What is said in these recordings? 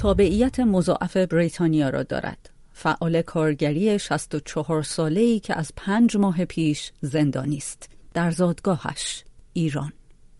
تابعیت مضاعف بریتانیا را دارد. فعال کارگری 64 ساله‌ای که از پنج ماه پیش زندانی است. در زادگاهش ایران.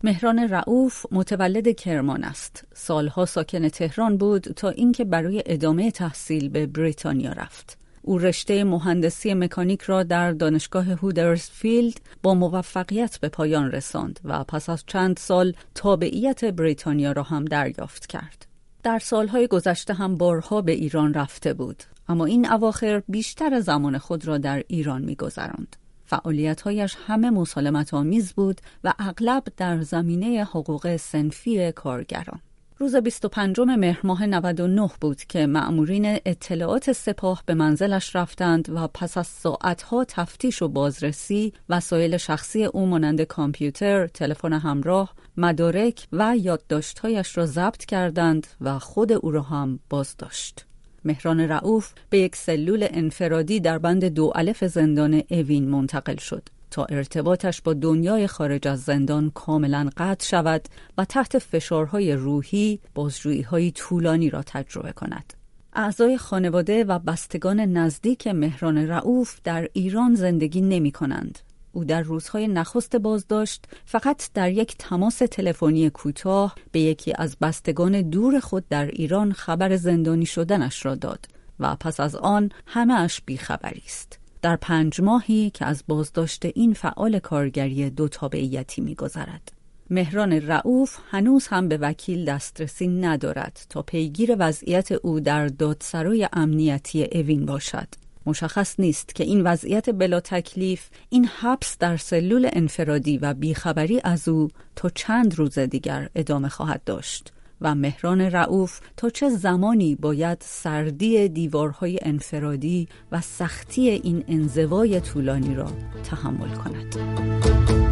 مهران رعوف متولد کرمان است. سالها ساکن تهران بود تا اینکه برای ادامه تحصیل به بریتانیا رفت. او رشته مهندسی مکانیک را در دانشگاه هودرسفیلد با موفقیت به پایان رساند و پس از چند سال تابعیت بریتانیا را هم دریافت کرد. در سالهای گذشته هم بارها به ایران رفته بود. اما این اواخر بیشتر زمان خود را در ایران میگذراند. فعالیتهایش همه مسالمت آمیز بود و اغلب در زمینه حقوق سنفی کارگران. روز 25 مهر ماه 99 بود که مأمورین اطلاعات سپاه به منزلش رفتند و پس از ساعتها تفتیش و بازرسی وسایل شخصی او مانند کامپیوتر، تلفن همراه، مدارک و یادداشتهایش را ضبط کردند و خود او را هم بازداشت. مهران رعوف به یک سلول انفرادی در بند دو الف زندان اوین منتقل شد تا ارتباطش با دنیای خارج از زندان کاملا قطع شود و تحت فشارهای روحی بازجویی طولانی را تجربه کند. اعضای خانواده و بستگان نزدیک مهران رعوف در ایران زندگی نمی کنند او در روزهای نخست بازداشت فقط در یک تماس تلفنی کوتاه به یکی از بستگان دور خود در ایران خبر زندانی شدنش را داد و پس از آن همه اش بیخبری است. در پنج ماهی که از بازداشت این فعال کارگری دو تابعیتی میگذرد. مهران رعوف هنوز هم به وکیل دسترسی ندارد تا پیگیر وضعیت او در دادسرای امنیتی اوین باشد. مشخص نیست که این وضعیت بلا تکلیف این حبس در سلول انفرادی و بیخبری از او تا چند روز دیگر ادامه خواهد داشت و مهران رعوف تا چه زمانی باید سردی دیوارهای انفرادی و سختی این انزوای طولانی را تحمل کند.